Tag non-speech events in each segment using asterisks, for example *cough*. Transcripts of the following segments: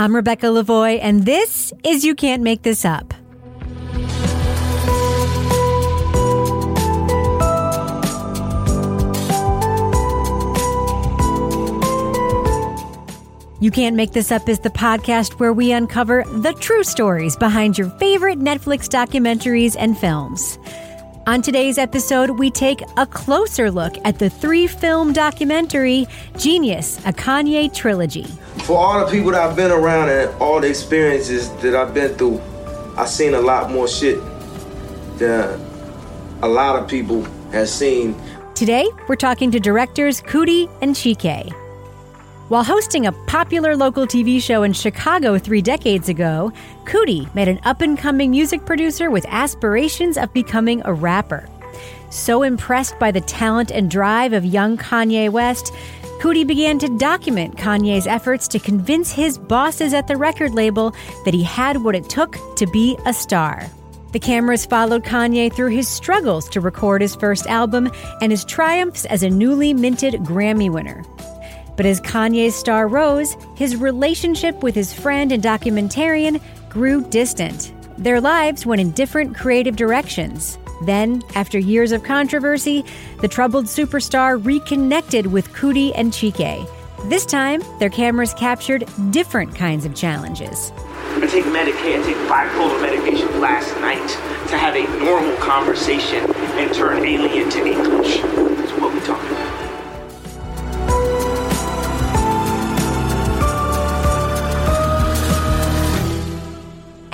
I'm Rebecca Lavoie, and this is You Can't Make This Up. You Can't Make This Up is the podcast where we uncover the true stories behind your favorite Netflix documentaries and films. On today's episode, we take a closer look at the three film documentary jeen-yuhs, a Kanye trilogy. For all the people that I've been around and all the experiences that I've been through, I've seen a lot more shit than a lot of people have seen. Today, we're talking to directors Coodie and Chike. While hosting a popular local TV show in Chicago three decades ago, Coodie met an up and coming music producer with aspirations of becoming a rapper. So impressed by the talent and drive of young Kanye West, Coodie began to document Kanye's efforts to convince his bosses at the record label that he had what it took to be a star. The cameras followed Kanye through his struggles to record his first album and his triumphs as a newly minted Grammy winner. But as Kanye's star rose, his relationship with his friend and documentarian grew distant. Their lives went in different creative directions. Then, after years of controversy, the troubled superstar reconnected with Coodie and Chike. This time, their cameras captured different kinds of challenges. I take Medicaid, I take bipolar medication last night to have a normal conversation and turn alien to English. That's what we talking about.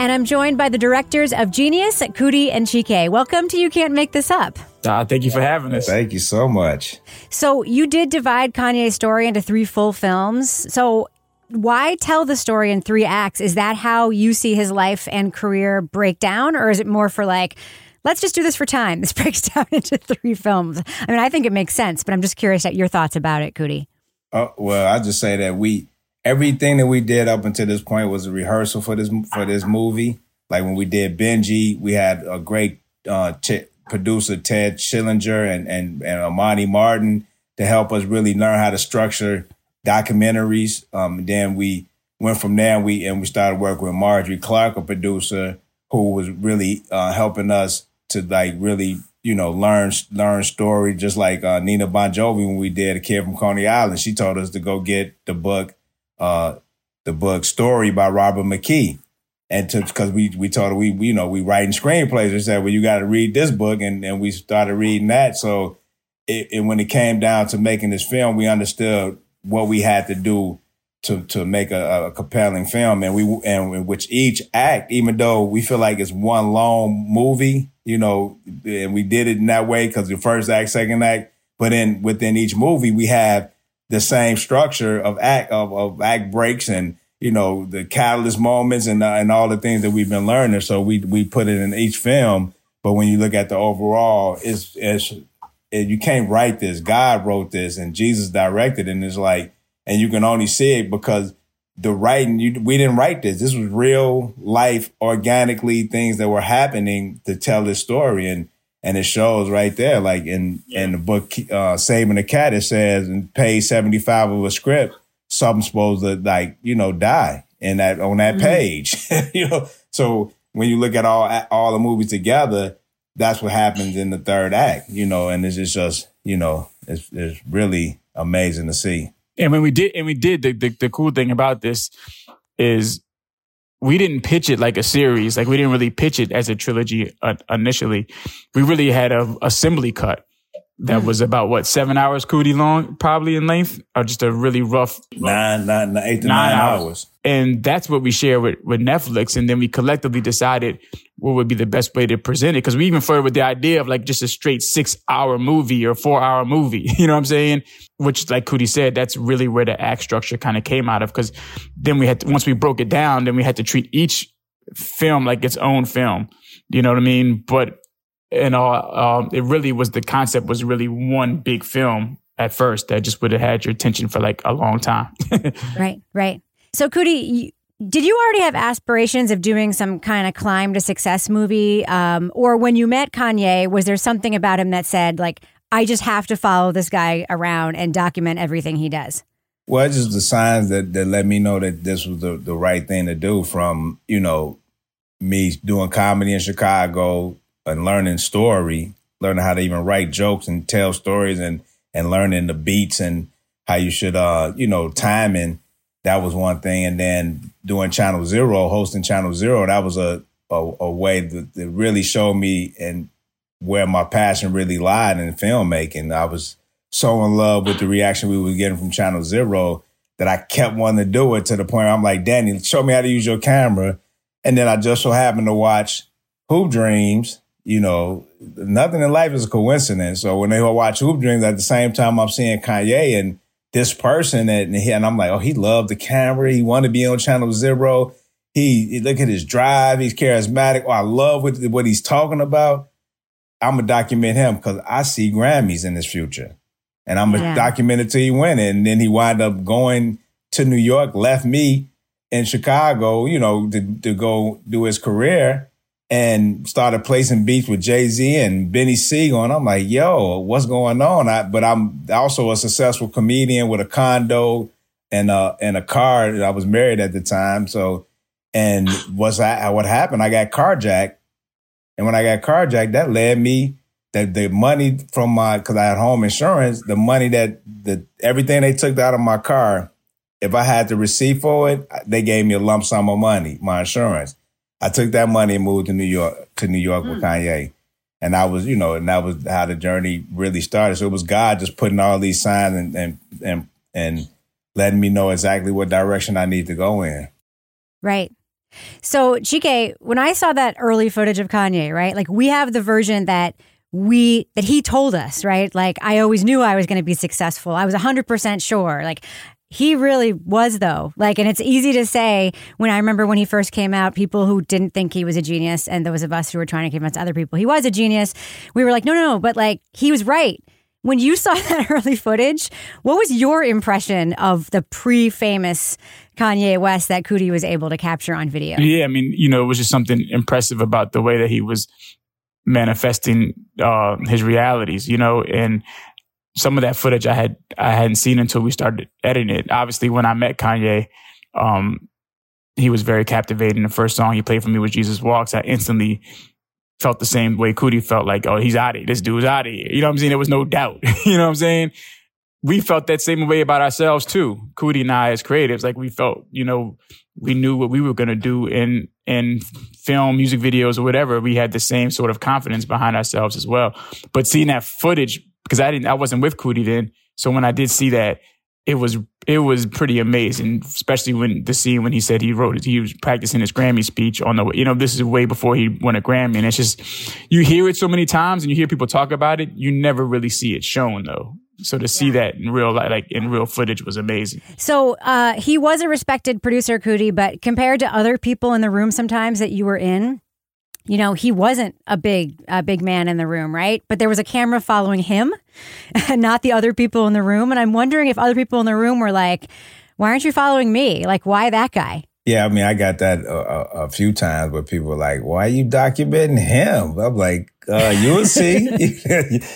And I'm joined by the directors of jeen-yuhs, Coodie and Chike. Welcome to You Can't Make This Up. Uh, thank you for having us. Thank you so much. So, you did divide Kanye's story into three full films. So, why tell the story in three acts? Is that how you see his life and career break down? Or is it more for like, let's just do this for time? *laughs* This breaks down into three films. I mean, I think it makes sense, but I'm just curious at your thoughts about it, Coodie. Oh, well, I just say that we everything that we did up until this point was a rehearsal for this for this movie. Like when we did Benji, we had a great uh, t- producer Ted Schillinger and and and Amani Martin to help us really learn how to structure documentaries. Um, then we went from there and we and we started working with Marjorie Clark, a producer who was really uh, helping us to like really you know learn learn story. Just like uh, Nina Bongiovi when we did a kid from Coney Island, she told us to go get the book uh, the book Story by Robert McKee. And because we we told her we, we, you know we writing screenplays. We said, well, you got to read this book, and and we started reading that. So, it, it, when it came down to making this film, we understood what we had to do to to make a, a compelling film, and we and which each act, even though we feel like it's one long movie, you know, and we did it in that way because the first act, second act, but then within each movie we have the same structure of act of, of act breaks and you know the catalyst moments and uh, and all the things that we've been learning. So we we put it in each film. But when you look at the overall, it's it's it, you can't write this. God wrote this, and Jesus directed, and it's like, and you can only see it because the writing. You, we didn't write this. This was real life, organically things that were happening to tell this story, and and it shows right there, like in in the book uh, "Saving the Cat," it says in page seventy five of a script, something's supposed to like you know die in that on that mm-hmm. page. *laughs* you know, so when you look at all all the movies together, that's what happens in the third act. You know, and it's just you know it's it's really amazing to see. And when we did, and we did the, the, the cool thing about this is we didn't pitch it like a series. Like we didn't really pitch it as a trilogy uh, initially. We really had a assembly cut that mm. was about what seven hours Coodie long, probably in length, or just a really rough nine, nine, nine eight to nine, nine hours. hours. And that's what we shared with, with Netflix. And then we collectively decided what would be the best way to present it. Cause we even flirted with the idea of like just a straight six hour movie or four hour movie. *laughs* You know what I'm saying? Which like Coodie said, that's really where the act structure kind of came out of. Cause then we had to, once we broke it down, then we had to treat each film like its own film. You know what I mean? But and all, um, it really was the concept was really one big film at first that just would have had your attention for like a long time. *laughs* right, right. So, Coodie, did you already have aspirations of doing some kind of climb to success movie? Um, or when you met Kanye, was there something about him that said, like, I just have to follow this guy around and document everything he does? Well, just the signs that, that let me know that this was the, the right thing to do from, you know, me doing comedy in Chicago and learning story, learning how to even write jokes and tell stories and, and learning the beats and how you should, uh, you know, timing. That was one thing. And then doing Channel Zero, hosting Channel Zero, that was a, a, a way that, that really showed me and where my passion really lied in filmmaking. I was so in love with the reaction we were getting from Channel Zero that I kept wanting to do it to the point where I'm like, Danny, show me how to use your camera. And then I just so happened to watch Hoop Dreams. You know, nothing in life is a coincidence. So when they watch Hoop Dreams at the same time, I'm seeing Kanye and this person, and, and I'm like, oh, he loved the camera. He wanted to be on Channel Zero. He look at his drive. He's charismatic. Oh, I love what, what he's talking about. I'm gonna document him because I see Grammys in his future, and I'm gonna yeah. document it till he win it. And then he wind up going to New York, left me in Chicago, you know, to, to go do his career, and started placing beats with Jay Z and Beanie Sigel. And I'm like, yo, what's going on? I, but I'm also a successful comedian with a condo and a and a car. I was married at the time, so and what's what happened? I got carjacked and when I got carjacked, that led me that the money from my because I had home insurance, the money that the everything they took out of my car, if I had the receipt for it, they gave me a lump sum of money, my insurance. I took that money and moved to New York to New York mm. with hmm. Kanye. And I was, you know, and that was how the journey really started. So it was God just putting all these signs and and and, and letting me know exactly what direction I need to go in. Right. So, Chike, when I saw that early footage of Kanye, right? Like we have the version that we that he told us, right? Like I always knew I was going to be successful. I was 100% sure. Like he really was though. Like and it's easy to say when I remember when he first came out, people who didn't think he was a genius and those of us who were trying to convince other people he was a genius, we were like, "No, no, no, but like he was right." When you *laughs* saw that early footage, what was your impression of the pre-famous Kanye West that Coodie was able to capture on video. Yeah, I mean, you know, it was just something impressive about the way that he was manifesting uh, his realities, you know, and some of that footage I had I hadn't seen until we started editing it. Obviously, when I met Kanye, um, he was very captivating. The first song he played for me was Jesus Walks. I instantly felt the same way Coodie felt like, oh, he's out of here. This dude's out of here. You know what I'm saying? There was no doubt. *laughs* you know what I'm saying? we felt that same way about ourselves too. Coodie and I as creatives, like we felt, you know, we knew what we were going to do in in film, music videos, or whatever. We had the same sort of confidence behind ourselves as well. But seeing that footage, because I didn't, I wasn't with Coodie then, so when I did see that, it was it was pretty amazing, especially when the scene when he said he wrote it, he was practicing his Grammy speech on the you know this is way before he won a Grammy, and it's just you hear it so many times and you hear people talk about it, you never really see it shown though. So to see that in real life, like in real footage was amazing. So uh, he was a respected producer, Coodie, but compared to other people in the room, sometimes that you were in, you know, he wasn't a big a big man in the room, right? But there was a camera following him, *laughs* and not the other people in the room. And I'm wondering if other people in the room were like, "Why aren't you following me? Like, why that guy?" Yeah, I mean, I got that a, a, a few times where people were like, "Why are you documenting him?" I'm like, uh, "You will see,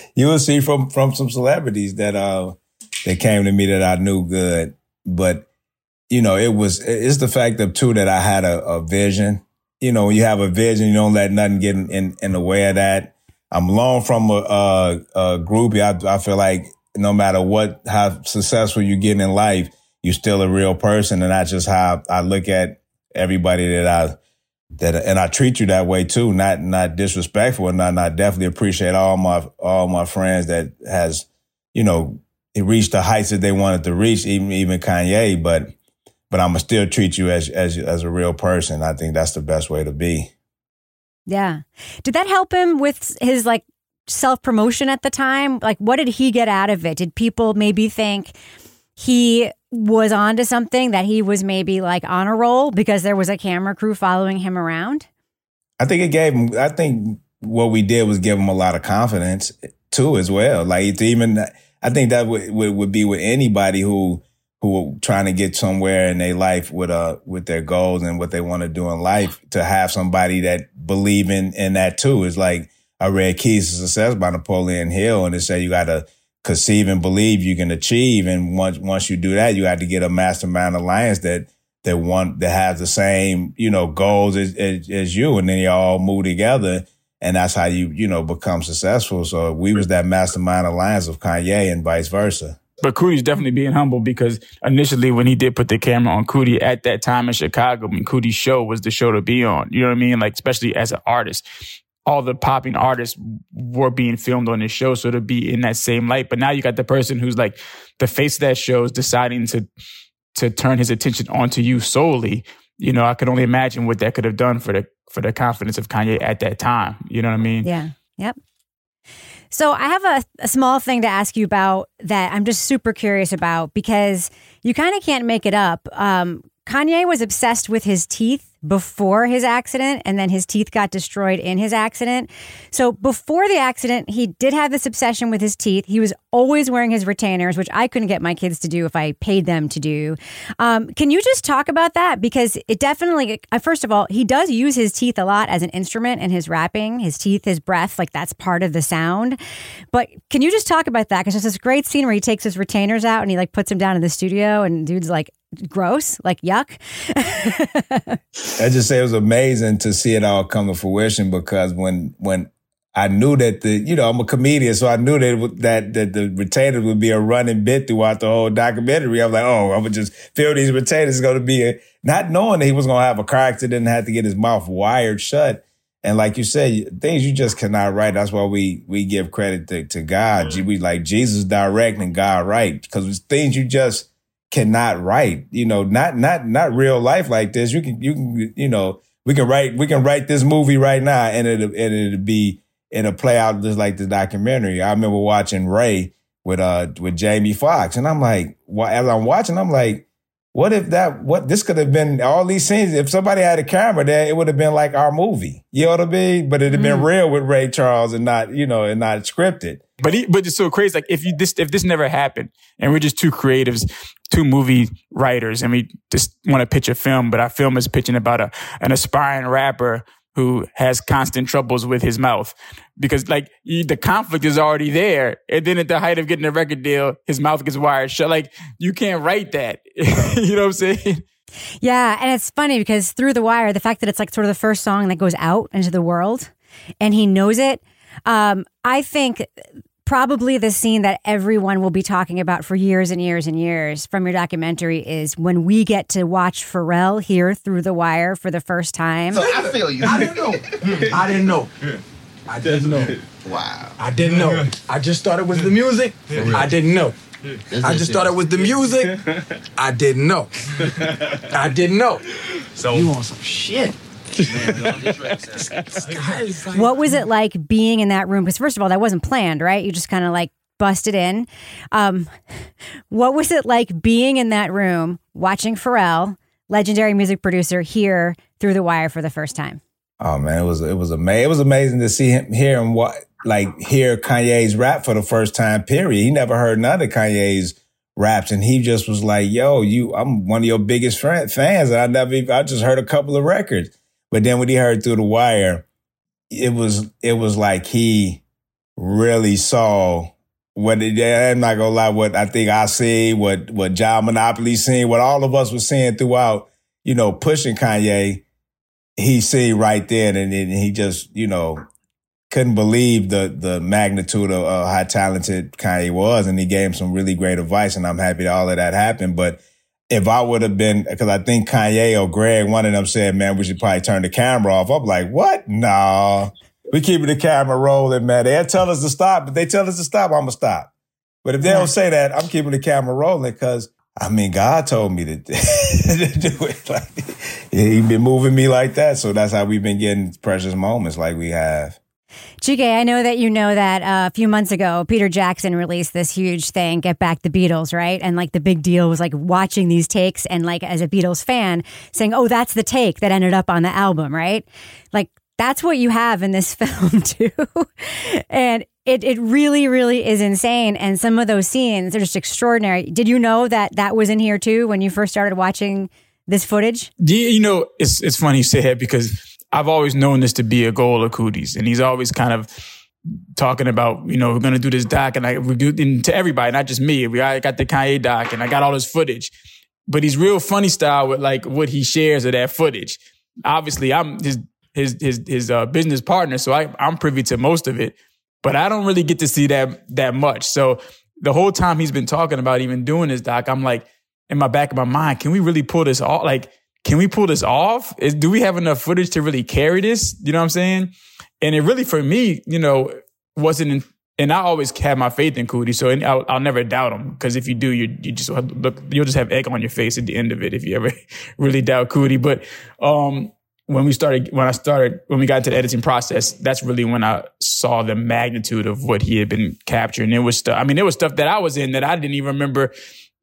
*laughs* you will see from from some celebrities that uh that came to me that I knew good, but you know, it was it's the fact of too that I had a, a vision. You know, you have a vision, you don't let nothing get in in, in the way of that. I'm long from a, a, a groupie. I, I feel like no matter what how successful you get in life you're still a real person. And that's just how I look at everybody that I, that, and I treat you that way too, not, not disrespectful and not, I definitely appreciate all my, all my friends that has, you know, reached the heights that they wanted to reach, even, even Kanye, but, but I'm gonna still treat you as, as, as a real person. I think that's the best way to be. Yeah. Did that help him with his like self promotion at the time? Like, what did he get out of it? Did people maybe think he was onto something that he was maybe like on a roll because there was a camera crew following him around? I think it gave him, I think what we did was give him a lot of confidence too, as well. Like to even, I think that would, would, would be with anybody who, who are trying to get somewhere in their life with, uh, with their goals and what they want to do in life to have somebody that believe in, in that too. Is like I read Keys to Success by Napoleon Hill and it said you got to, conceive and believe you can achieve. And once once you do that, you have to get a mastermind alliance that that want that has the same you know goals as, as, as you, and then you all move together, and that's how you you know become successful. So we was that mastermind alliance of Kanye and vice versa. But Coodie's definitely being humble because initially when he did put the camera on Cootie at that time in Chicago, mean, Coodie's show was the show to be on. You know what I mean? Like, especially as an artist. All the popping artists were being filmed on this show, so to be in that same light. But now you got the person who's like the face of that show is deciding to to turn his attention onto you solely. You know, I could only imagine what that could have done for the for the confidence of Kanye at that time. You know what I mean? Yeah. Yep. So I have a, a, small thing to ask you about that I'm just super curious about because you kind of can't make it up. Um, Kanye was obsessed with his teeth before his accident, and then his teeth got destroyed in his accident. So before the accident, he did have this obsession with his teeth. He was always wearing his retainers, which I couldn't get my kids to do if I paid them to do. Um, can you just talk about that? Because it definitely, first of all, he does use his teeth a lot as an instrument in his rapping. His teeth, his breath, like that's part of the sound. But can you just talk about that? Because there's this great scene where he takes his retainers out and he like puts them down in the studio, and dude's like, gross, like yuck. I just say it was amazing to see it all come to fruition because when when I knew that the you know I'm a comedian, so I knew that that that the retainers would be a running bit throughout the whole documentary. I was like, oh, I'm gonna just feel these retainers is gonna be a, not knowing that he was gonna have a car accident and have to get his mouth wired shut. And like you said, things you just cannot write. That's why we we give credit to, to God. Mm-hmm. We like Jesus direct and God right because things you just cannot write. You know, not not not real life like this. You can you can you know we can write we can write this movie right now and it'll and it'll be it'll play out just like the documentary. I remember watching Ray with uh with Jamie Foxx and I'm like, well, as I'm watching, I'm like, what if that what this could have been all these scenes? If somebody had a camera there, it would have been like our movie. You know what I mean? But it'd have been mm. real with Ray Charles and not you know and not scripted. But he, but it's so crazy. Like if you this if this never happened and we're just two creatives, two movie writers, and we just want to pitch a film, but our film is pitching about a an aspiring rapper who has constant troubles with his mouth because like the conflict is already there. And then at the height of getting a record deal, his mouth gets wired shut. Like you can't write that. *laughs* you know what I'm saying? Yeah. And it's funny because through the wire, the fact that it's like sort of the first song that goes out into the world and he knows it. Um, I think probably the scene that everyone will be talking about for years and years and years from your documentary is when we get to watch Pharrell hear through the wire for the first time. So I feel you. I didn't know. I didn't know. I didn't know. Wow. I didn't know. I just thought it was the music. I didn't know. I just thought it was the music. I didn't know. *laughs* I didn't know. So you want some shit? What was it like being in that room? Because first of all, that wasn't planned, right? You just kind of like busted in. Um, what was it like being in that room watching Pharrell, legendary music producer, hear through the wire for the first time? Oh man, it was it was amazing. It was amazing to see him hear him what like hear Kanye's rap for the first time. Period. He never heard none of Kanye's raps, and he just was like, "Yo, you, I'm one of your biggest friend, fans, and I never, I just heard a couple of records." But then when he heard through the wire, it was it was like he really saw what it, I'm not gonna lie, what I think I see, what what John Monopoly seen, what all of us were seeing throughout, you know, pushing Kanye, he see right then and, he just, you know, couldn't believe the the magnitude of uh, how talented Kanye was, and he gave him some really great advice, and I'm happy that all of that happened. But if I would have been, because I think Kanye or Greg, one of them said, man, we should probably turn the camera off. I'm like, what? Nah, we keeping the camera rolling, man. They'll tell us to stop, but they tell us to stop, I'm going to stop. But if they don't say that, I'm keeping the camera rolling because, I mean, God told me to, *laughs* to do it. *laughs* Like, he been moving me like that. So that's how we've been getting precious moments like we have. Chike, I know that you know that uh, a few months ago, Peter Jackson released this huge thing, Get Back the Beatles, right? And like the big deal was like watching these takes and like as a Beatles fan saying, oh, that's the take that ended up on the album, right? Like that's what you have in this *laughs* film too. and it, it really, really is insane. And some of those scenes are just extraordinary. Did you know that that was in here too when you first started watching this footage? You know, it's, it's funny you say that because I've always known this to be a goal of Coodie's, and he's always kind of talking about, you know, we're gonna do this doc, and I we do and to everybody, not just me. We I got the Kanye doc, and I got all this footage. But he's real funny style with like what he shares of that footage. Obviously, I'm his his his his uh, business partner, so I I'm privy to most of it. But I don't really get to see that that much. So the whole time he's been talking about even doing this doc, I'm like in my back of my mind, can we really pull this off? Like, can we pull this off? Is, do we have enough footage to really carry this? You know what I'm saying? And it really, for me, you know, wasn't, in, and I always have my faith in Coodie, so I'll, I'll never doubt him. Because if you do, you you just look, you'll just have egg on your face at the end of it if you ever *laughs* really doubt Coodie. But um, when we started, when I started, when we got into the editing process, that's really when I saw the magnitude of what he had been capturing. It was stuff. I mean, there was stuff that I was in that I didn't even remember.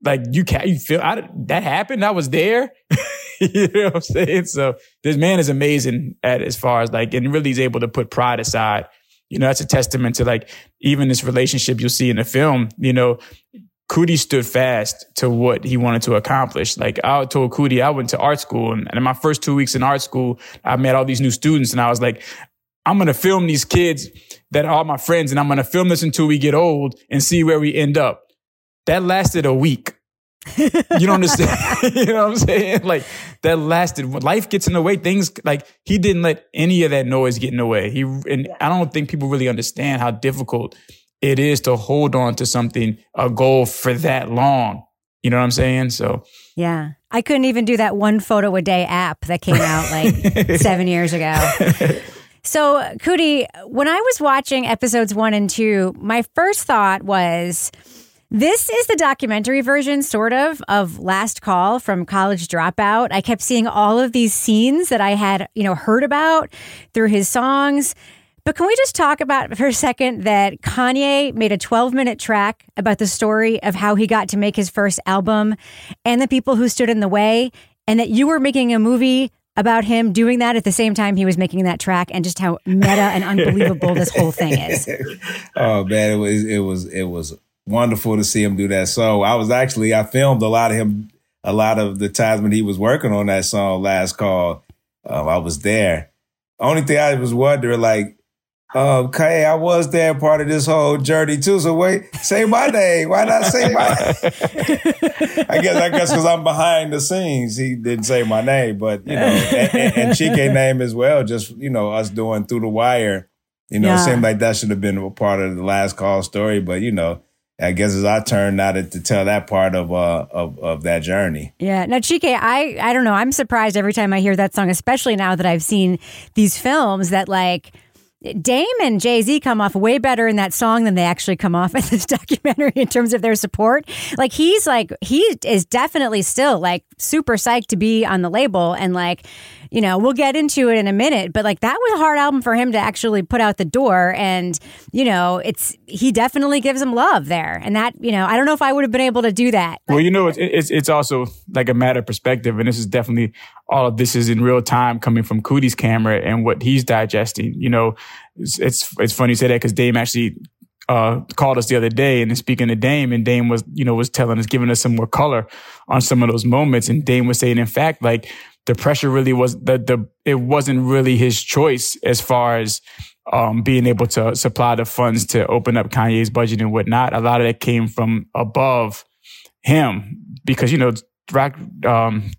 Like you can't, you feel I, that happened. I was there. *laughs* *laughs* you know what I'm saying? So this man is amazing at as far as like, and really is able to put pride aside. You know, that's a testament to like even this relationship you'll see in the film. You know, Coodie stood fast to what he wanted to accomplish. Like I told Coodie, I went to art school and, and in my first two weeks in art school, I met all these new students and I was like, I'm going to film these kids that are my friends and I'm going to film this until we get old and see where we end up. That lasted a week. You don't understand. *laughs* you know what I'm saying? Like that lasted. When Life gets in the way. Things like he didn't let any of that noise get in the way. He and I don't think people really understand how difficult it is to hold on to something, a goal for that long. You know what I'm saying? So yeah, I couldn't even do that one photo a day app that came out like *laughs* seven years ago. So, Coodie, when I was watching episodes one and two, my first thought was this is the documentary version, sort of, of Last Call from College Dropout. I kept seeing all of these scenes that I had, you know, heard about through his songs. But can we just talk about for a second that Kanye made a 12 minute track about the story of how he got to make his first album and the people who stood in the way, and that you were making a movie about him doing that at the same time he was making that track and just how meta and *laughs* unbelievable this whole thing is. *laughs* Oh man, it was it was it was wonderful to see him do that So I was actually I filmed a lot of him a lot of the times when he was working on that song last call. Um, I was there. Only thing I was wondering, like, um, okay, I was there part of this whole journey too. So wait, say my *laughs* name. Why not say my? *laughs* I guess I guess because I'm behind the scenes, he didn't say my name, but you know, *laughs* and, and, and Chike name as well. Just you know, us doing through the wire. You know, yeah. it seemed like that should have been a part of the last call story, but you know, I guess it's our turn now to, to tell that part of uh of, of that journey. Yeah. Now Chike, I I don't know. I'm surprised every time I hear that song, especially now that I've seen these films that like Dame and Jay Z come off way better in that song than they actually come off *laughs* in this documentary in terms of their support. Like he's like he is definitely still like super psyched to be on the label and like you know we'll get into it in a minute, but like that was a hard album for him to actually put out the door, and you know it's he definitely gives him love there, and that you know I don't know if I would have been able to do that. Well, you know it's it's, it's also like a matter of perspective, and this is definitely all of this is in real time coming from Coodie's camera and what he's digesting. You know, it's it's, it's funny you say that because Dame actually uh, called us the other day and speaking to Dame and Dame was, you know, was telling us, giving us some more color on some of those moments. And Dame was saying, in fact, like the pressure really was the, the, it wasn't really his choice as far as, um, being able to supply the funds to open up Kanye's budget and whatnot. A lot of that came from above him because, you know, Roc, um,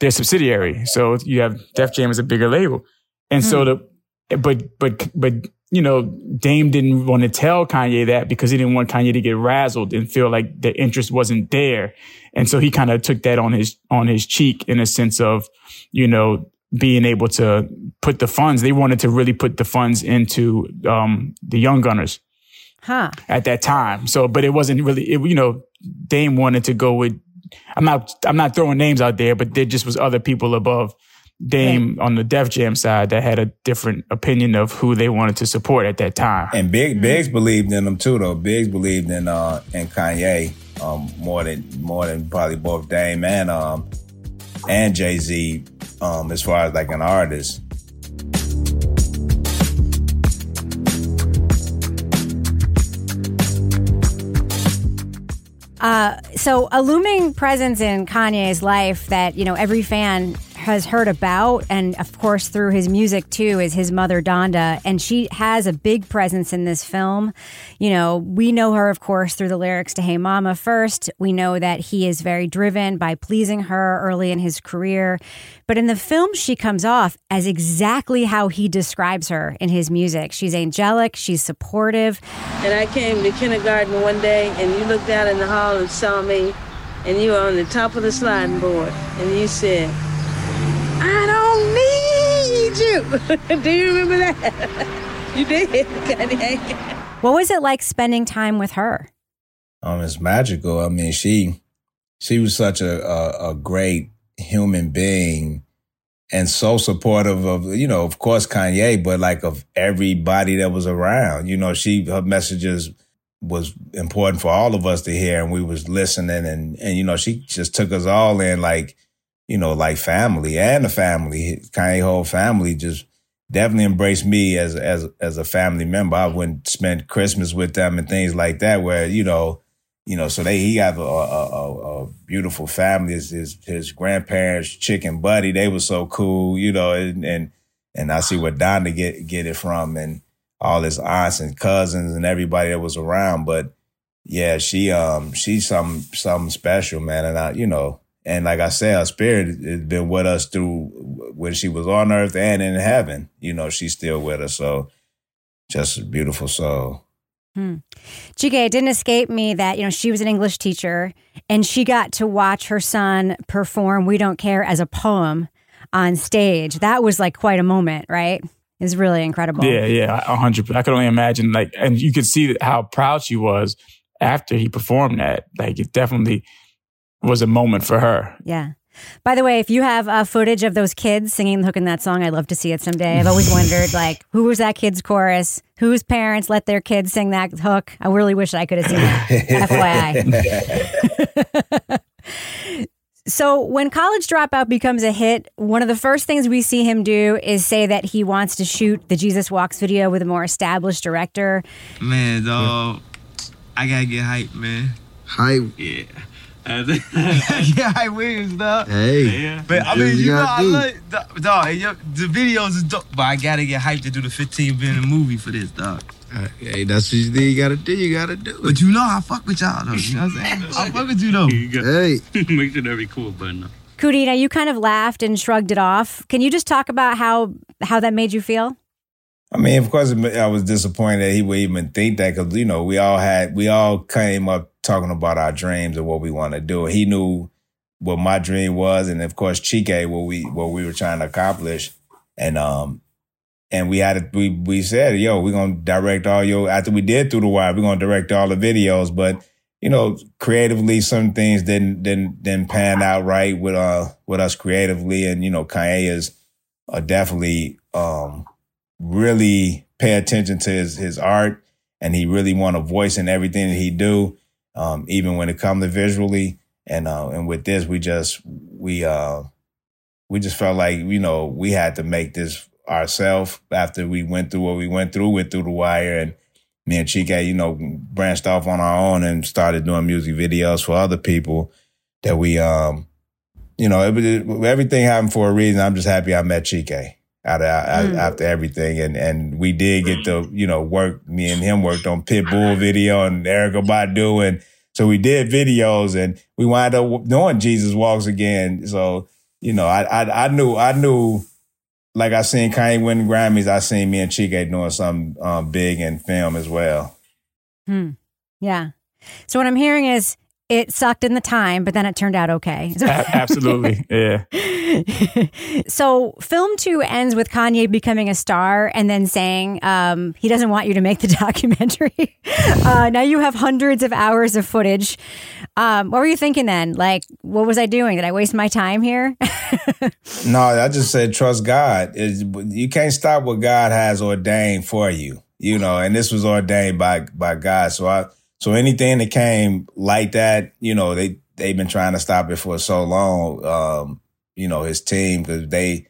their subsidiary. So you have Def Jam is a bigger label. And mm. so hmm. the, but, but, but, you know, Dame didn't want to tell Kanye that because he didn't want Kanye to get razzled and feel like the interest wasn't there. And so he kind of took that on his, on his cheek in a sense of, you know, being able to put the funds. They wanted to really put the funds into, um, the Young Gunners. Huh. At that time. So, but it wasn't really, it, you know, Dame wanted to go with I'm not I'm not throwing names out there, but there just was other people above Dame on the Def Jam side that had a different opinion of who they wanted to support at that time. And Big mm-hmm. Biggs believed in them too, though. Biggs believed in uh in Kanye um more than more than probably both Dame and um and Jay Z um as far as like an artist. Uh, so a looming presence in Kanye's life that you know every fan has heard about, and of course through his music too, is his mother Donda, and she has a big presence in this film. You know, we know her, of course, through the lyrics to "Hey Mama." First, we know that he is very driven by pleasing her early in his career, but in the film, she comes off as exactly how he describes her in his music. She's angelic, she's supportive. And I came to kindergarten one day, and you looked out in the hall and saw me and you were on the top of the sliding board, and you said, I don't need you. *laughs* Do you remember that? you did, Kanye. What was it like spending time with her? Um, it's magical. I mean, she she was such a, a, a great human being and so supportive of you know, of course, Kanye, but like of everybody that was around. You know, she her messages was important for all of us to hear and we was listening and and you know she just took us all in like you know like family and the family Kanye whole family just definitely embraced me as as as a family member I went spend Christmas with them and things like that where you know you know so they he got a, a, a beautiful family his, his his grandparents chicken buddy they were so cool you know and and and I see where Donda get get it from and all his aunts and cousins and everybody that was around. But yeah, she um she's some something special, man. And I, you know, and like I said, her spirit has been with us through when she was on earth and in heaven. You know, she's still with us. So just a beautiful soul. Hmm. Chike, it didn't escape me that, you know, she was an English teacher and she got to watch her son perform We Don't Care as a poem on stage. That was like quite a moment, right? is really incredible. Yeah, yeah, a hundred. I could only imagine, like, and you could see how proud she was after he performed that. Like, it definitely was a moment for her. Yeah. By the way, if you have uh, footage of those kids singing the hook in that song, I'd love to see it someday. I've always wondered, like, who was that kid's chorus? Whose parents let their kids sing that hook? I really wish I could have seen that. *laughs* FYI. So, when College Dropout becomes a hit, one of the first things we see him do is say that he wants to shoot the Jesus Walks video with a more established director. Man, dog, I gotta get hype, man. Hype? Yeah. *laughs* *laughs* yeah, hype Williams, dog. Hey, yeah. But I mean, you, know, I love dog. dog the videos is dope, but I gotta get hyped to do the 15 minute movie for this, dog. Uh, hey, that's what you, do. you gotta do. You gotta do it. But you know I fuck with y'all though. You know what I'm saying? *laughs* I fuck with you though. You hey, make sure that be cool button up. Coodie, you kind of laughed and shrugged it off. Can you just talk about how how that made you feel? I mean, of course, I was disappointed that he would even think that because you know we all had we all came up talking about our dreams and what we want to do. He knew what my dream was, and of course, Chike what we what we were trying to accomplish. And um, and we had we we said, yo, we're gonna direct all your after we did through the wire, we're gonna direct all the videos, but you know, creatively some things didn't didn't didn't pan out right with uh with us creatively, and you know, Kanye is uh, definitely um really pay attention to his his art, and he really want a voice in everything that he do, um, even when it comes to visually, and uh, and with this, we just we uh we just felt like you know we had to make this ourselves after we went through what we went through with Through the Wire. And me and Chike, you know, branched off on our own and started doing music videos for other people that we, um, you know, it, it, everything happened for a reason. I'm just happy I met Chike out of, mm. after everything. And, and we did get to, you know, work, me and him worked on Pitbull video and Erykah Badu. And so we did videos and we wound up doing Jesus Walks again. So, you know, I, I, I knew, I knew like I seen Kanye win Grammys, I seen me and Chike doing something um, big in film as well. Hmm. Yeah. So what I'm hearing is it sucked in the time, but then it turned out okay. Absolutely. Yeah. *laughs* so, film two ends with Kanye becoming a star and then saying um, he doesn't want you to make the *laughs* documentary. uh, now you have hundreds of hours of footage. Um, what were you thinking then? Like, what was I doing? Did I waste my time here? *laughs* no, I just said trust God. It's, you can't stop what God has ordained for you, you know, and this was ordained by by God. So I so anything that came like that, you know, they they've been trying to stop it for so long. Um, you know, his team because they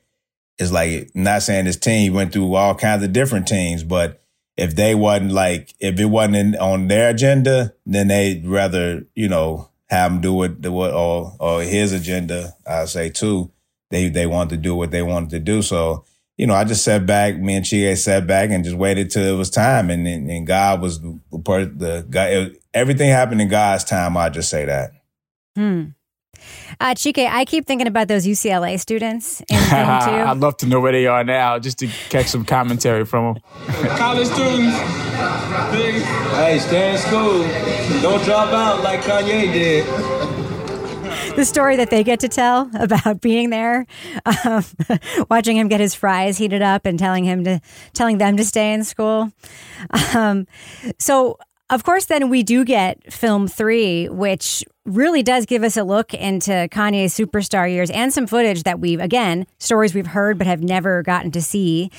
it's like not saying his team went through all kinds of different teams, but if they wasn't like if it wasn't in, on their agenda, then they'd rather you know have him do it, do it or or his agenda. I say too. They they they wanted to do what they wanted to do. So you know, I just sat back. Me and Chike sat back and just waited till it was time, and and, and God was the, part, the guy, everything happened in God's time. I just say that. Hmm. Uh, Chike, I keep thinking about those UCLA students in. *laughs* I'd love to know where they are now, just to catch some commentary from them. College students, hey, stay in school. Don't drop out like Kanye did. The story that they get to tell *laughs* about being there, um, *laughs* watching him get his fries heated up and telling him to telling them to stay in school. Um, so of course, then we do get film three, which really does give us a look into Kanye's superstar years and some footage that we've, again, stories we've heard but have never gotten to see.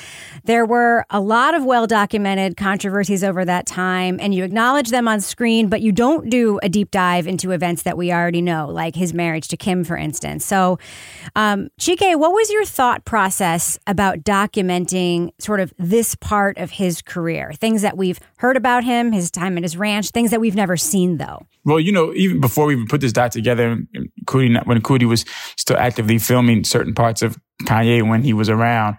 There were a lot of well documented controversies over that time, and you acknowledge them on screen, but you don't do a deep dive into events that we already know, like his marriage to Kim, for instance. So, um, Chike, what was your thought process about documenting sort of this part of his career? Things that we've heard about him, his time at his ranch, things that we've never seen, though. Well, you know, even before we even put this dot together, Coodie, when Coodie was still actively filming certain parts of Kanye when he was around,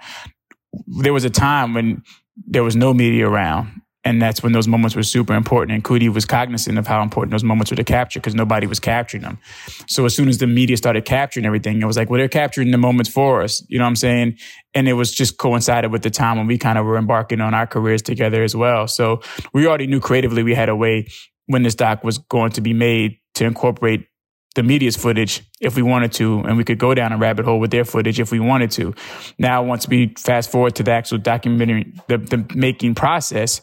there was a time when there was no media around. And that's when those moments were super important. And Coodie was cognizant of how important those moments were to capture because nobody was capturing them. So as soon as the media started capturing everything, it was like, well, they're capturing the moments for us. You know what I'm saying? And it was just coincided with the time when we kind of were embarking on our careers together as well. So we already knew creatively we had a way when this doc was going to be made to incorporate the media's footage if we wanted to, and we could go down a rabbit hole with their footage if we wanted to. Now, once we fast forward to the actual documentary, the, the making process,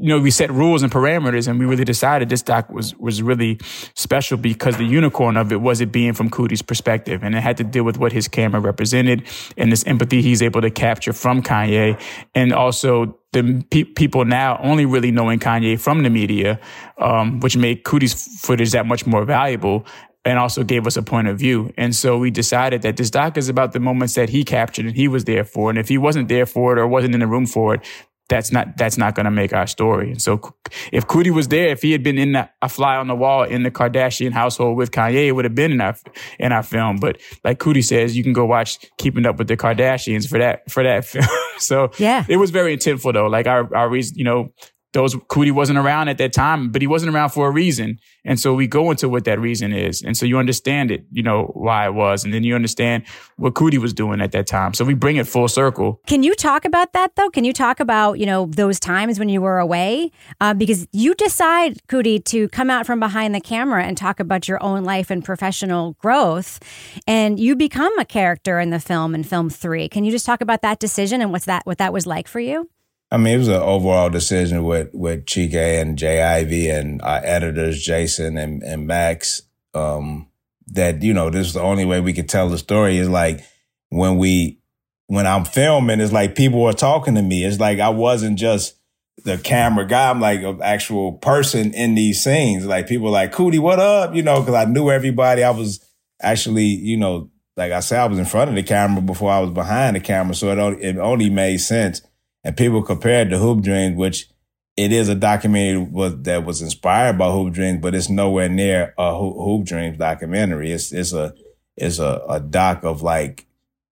you know, we set rules and parameters and we really decided this doc was, was really special because the unicorn of it was it being from Coodie's perspective. And it had to deal with what his camera represented and this empathy he's able to capture from Kanye. And also the pe- people now only really knowing Kanye from the media, um, which made Coodie's footage that much more valuable and also gave us a point of view. And so we decided that this doc is about the moments that he captured and he was there for. And if he wasn't there for it or wasn't in the room for it, that's not that's not going to make our story. And so if Coodie was there, if he had been in the, a fly on the wall in the Kardashian household with Kanye, it would have been in our in our film. But like Coodie says, you can go watch Keeping Up with the Kardashians for that for that *laughs* film. so yeah, it was very intentful though. Like our our reason, you know, those Coodie wasn't around at that time, but he wasn't around for a reason. And so we go into what that reason is. And so you understand it, you know, why it was. And then you understand what Coodie was doing at that time. So we bring it full circle. Can you talk about that though? Can you talk about, you know, those times when you were away? Uh, because you decide, Coodie, to come out from behind the camera and talk about your own life and professional growth. And you become a character in the film in film three. Can you just talk about that decision and what's that what that was like for you? I mean, it was an overall decision with, with Chike and Jay and our editors, Jason and, and Max, um, that, you know, this is the only way we could tell the story is like when we, when I'm filming, it's like people are talking to me. It's like I wasn't just the camera guy. I'm like an actual person in these scenes. Like people like, Coodie, what up? You know, cause I knew everybody. I was actually, you know, like I said, I was in front of the camera before I was behind the camera. So it only, it only made sense and people compared to Hoop Dreams, which it is a documentary was, that was inspired by Hoop Dreams, but it's nowhere near a Hoop Dreams documentary. It's it's a it's a, a doc of like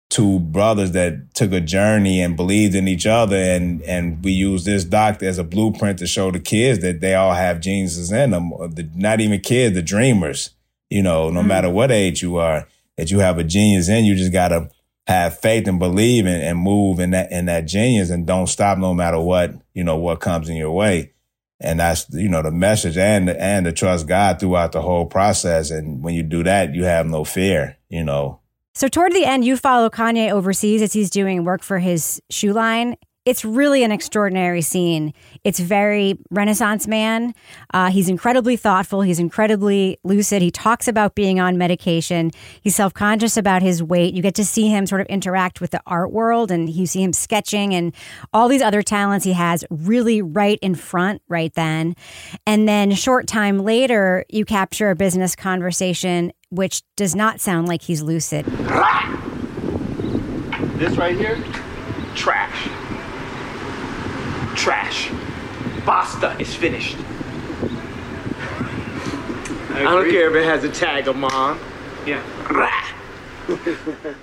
two brothers that took a journey and believed in each other, and and we use this doc as a blueprint to show the kids that they all have geniuses in them. The, not even kids, the dreamers. You know, no mm-hmm. matter what age you are, that you have a genius in you. Just gotta have faith and believe and, and move in that in that genius and don't stop no matter what you know what comes in your way. And that's you know the message and and to trust God throughout the whole process. And when you do that you have no fear you know. So toward the end you follow Kanye overseas as he's doing work for his shoe line it's really an extraordinary scene. It's very Renaissance man. Uh, he's incredibly thoughtful. He's incredibly lucid. He talks about being on medication. He's self conscious about his weight. You get to see him sort of interact with the art world, and you see him sketching and all these other talents he has really right in front right then. And then, short time later, you capture a business conversation which does not sound like he's lucid. This right here, trash trash. Basta is finished. I, I don't care if it has a tag of mom. Yeah. *laughs*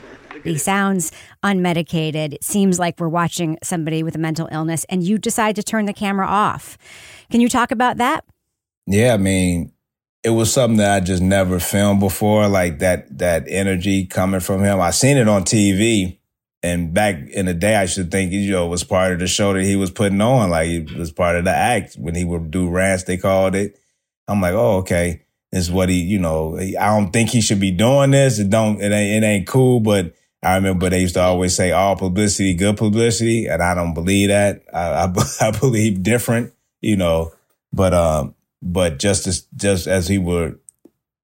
He sounds unmedicated. It seems like we're watching somebody with a mental illness, and you decide to turn the camera off. Can you talk about that? Yeah, I mean, it was something that I just never filmed before, like that that energy coming from him. I seen it on TV, and back in the day, I should think you know was part of the show that he was putting on, like it was part of the act when he would do rants. They called it. I'm like, oh, okay, this is what he, you know. I don't think he should be doing this. It don't. It ain't. It ain't cool. But I remember they used to always say all publicity, good publicity, and I don't believe that. I, I, *laughs* I believe different, you know. But um, but just as just as he were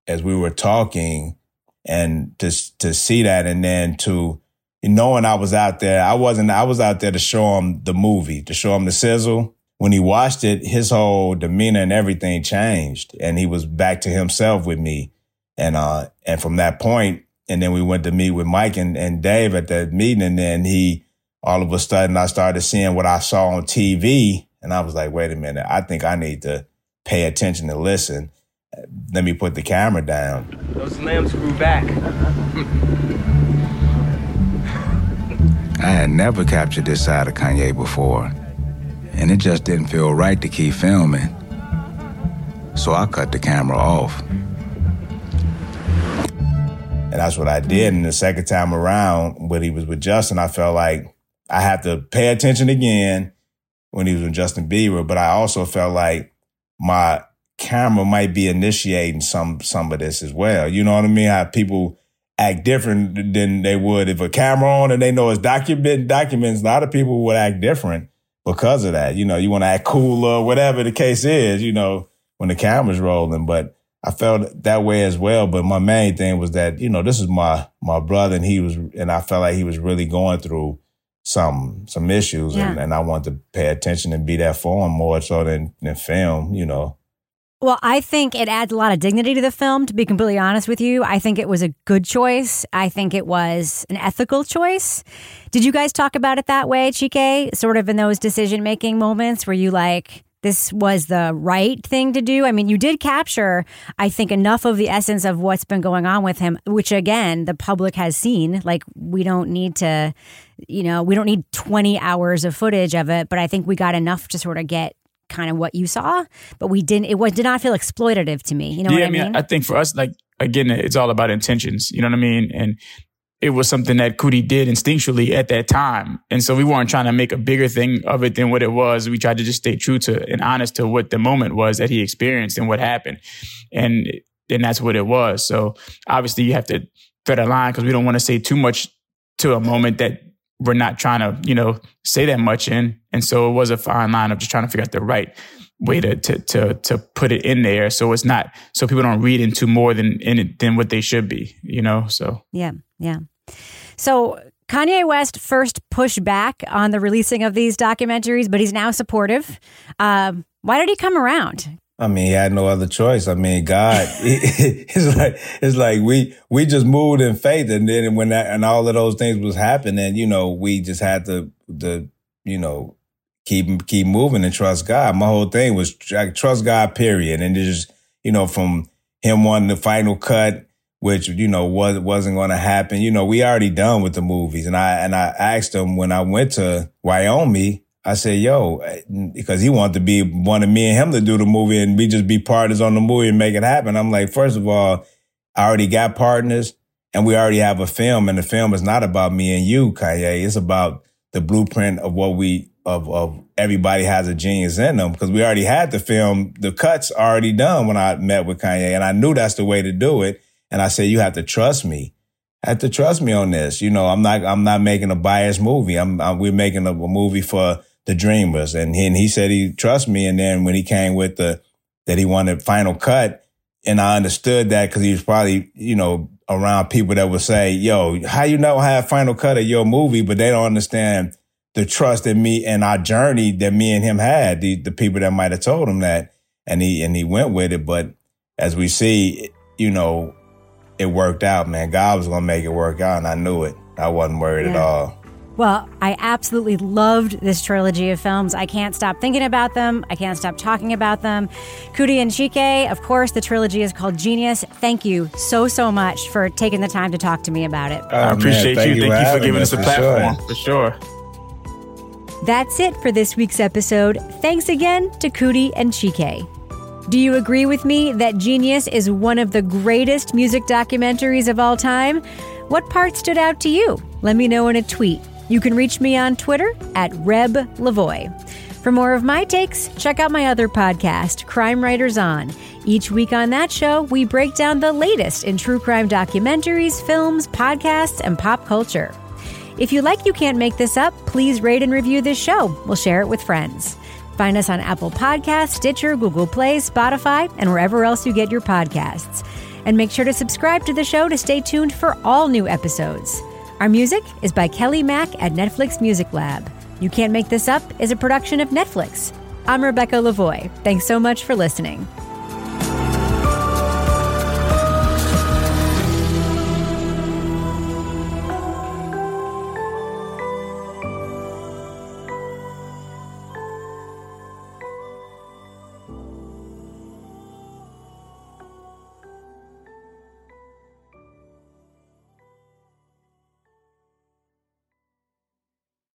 as we were talking and to to see that and then to knowing I was out there, I wasn't I was out there to show him the movie, to show him the sizzle. When he watched it, his whole demeanor and everything changed and he was back to himself with me. And uh and from that point, and then we went to meet with Mike and, and Dave at that meeting and then he all of a sudden I started seeing what I saw on TV and I was like, wait a minute, I think I need to pay attention and listen. Let me put the camera down. Those limbs grew back. *laughs* I had never captured this side of Kanye before, and it just didn't feel right to keep filming. So I cut the camera off. And that's what I did. And the second time around, when he was with Justin, I felt like I had to pay attention again when he was with Justin Bieber, but I also felt like my camera might be initiating some some of this as well. You know what I mean? How people act different than they would if a camera on and they know it's document documents. A lot of people would act different because of that. You know, you want to act cool or whatever the case is. You know, when the camera's rolling, but. I felt that way as well, but my main thing was that you know this is my my brother, and he was, and I felt like he was really going through some some issues Yeah. and, and I wanted to pay attention and be there for him more so than, than film, you know. Well, I think it adds a lot of dignity to the film, to be completely honest with you. I think it was a good choice. I think it was an ethical choice. Did you guys talk about it that way, Chike? Sort of in those decision making moments where you like, this was the right thing to do? I mean, you did capture, I think, enough of the essence of what's been going on with him, which again, the public has seen. Like, we don't need to, you know, we don't need 20 hours of footage of it, but I think we got enough to sort of get kind of what you saw, but we didn't. It was, did not feel exploitative to me. You know yeah, what I mean? I think for us, like again, it's all about intentions. You know what I mean? And it was something that Coodie did instinctually at that time, and so we weren't trying to make a bigger thing of it than what it was. We tried to just stay true to and honest to what the moment was that he experienced and what happened, and and that's what it was. So obviously, you have to thread a line because we don't want to say too much to a moment that we're not trying to, you know, say that much in. And so it was a fine line of just trying to figure out the right way to to to to put it in there so it's not so people don't read into more than in it than what they should be, you know. So Yeah, yeah. So Kanye West first pushed back on the releasing of these documentaries, but he's now supportive. Um, why did he come around? I mean, he had no other choice. I mean, God, *laughs* it's like it's like we we just moved in faith, and then when that and all of those things was happening, you know, we just had to the you know keep keep moving and trust God. My whole thing was like, trust God, period, and just you know from him wanting the final cut, which you know was wasn't going to happen. You know, we already done with the movies, and I and I asked him when I went to Wyoming. I said, yo, eh, because he wanted to be wanted me and him to do the movie and we just be partners on the movie and make it happen. I'm like, first of all, I already got partners and we already have a film and the film is not about me and you, Kanye. It's about the blueprint of what we, of, of everybody has a genius in them because we already had the film, the cuts already done when I met with Kanye and I knew that's the way to do it. And I said, you have to trust me. Have to trust me on this. You know, I'm not, I'm not making a biased movie. I'm, I'm we're making a, a movie for the dreamers. And he, and he said he trusts me. And then when he came with the, that he wanted final cut, and I understood that because he was probably, you know, around people that would say, yo, how you know have final cut of your movie, but they don't understand the trust in me and our journey that me and him had, the, the people that might have told him that. And he, and he went with it. But as we see, you know, it worked out, man. God was going to make it work out and I knew it. I wasn't worried at all. Well, I absolutely loved this trilogy of films. I can't stop thinking about them. I can't stop talking about them. Coodie and Chike, of course, the trilogy is called jeen-yuhs. Thank you so, so much for taking the time to talk to me about it. Oh, I appreciate man, you. Thank you, thank you for giving us a platform. Sure. For sure. That's it for this week's episode. Thanks again to Coodie and Chike. Do you agree with me that jeen-yuhs is one of the greatest music documentaries of all time? What part stood out to you? Let me know in a tweet. You can reach me on Twitter at Reb Lavoie. For more of my takes, check out my other podcast, Crime Writers On. Each week on that show, we break down the latest in true crime documentaries, films, podcasts, and pop culture. If you like You Can't Make This Up, please rate and review this show. We'll share it with friends. Find us on Apple Podcasts, Stitcher, Google Play, Spotify, and wherever else you get your podcasts. And make sure to subscribe to the show to stay tuned for all new episodes. Our music is by Kelly Mack at Netflix Music Lab. You Can't Make This Up is a production of Netflix. I'm Rebecca Lavoie. Thanks so much for listening.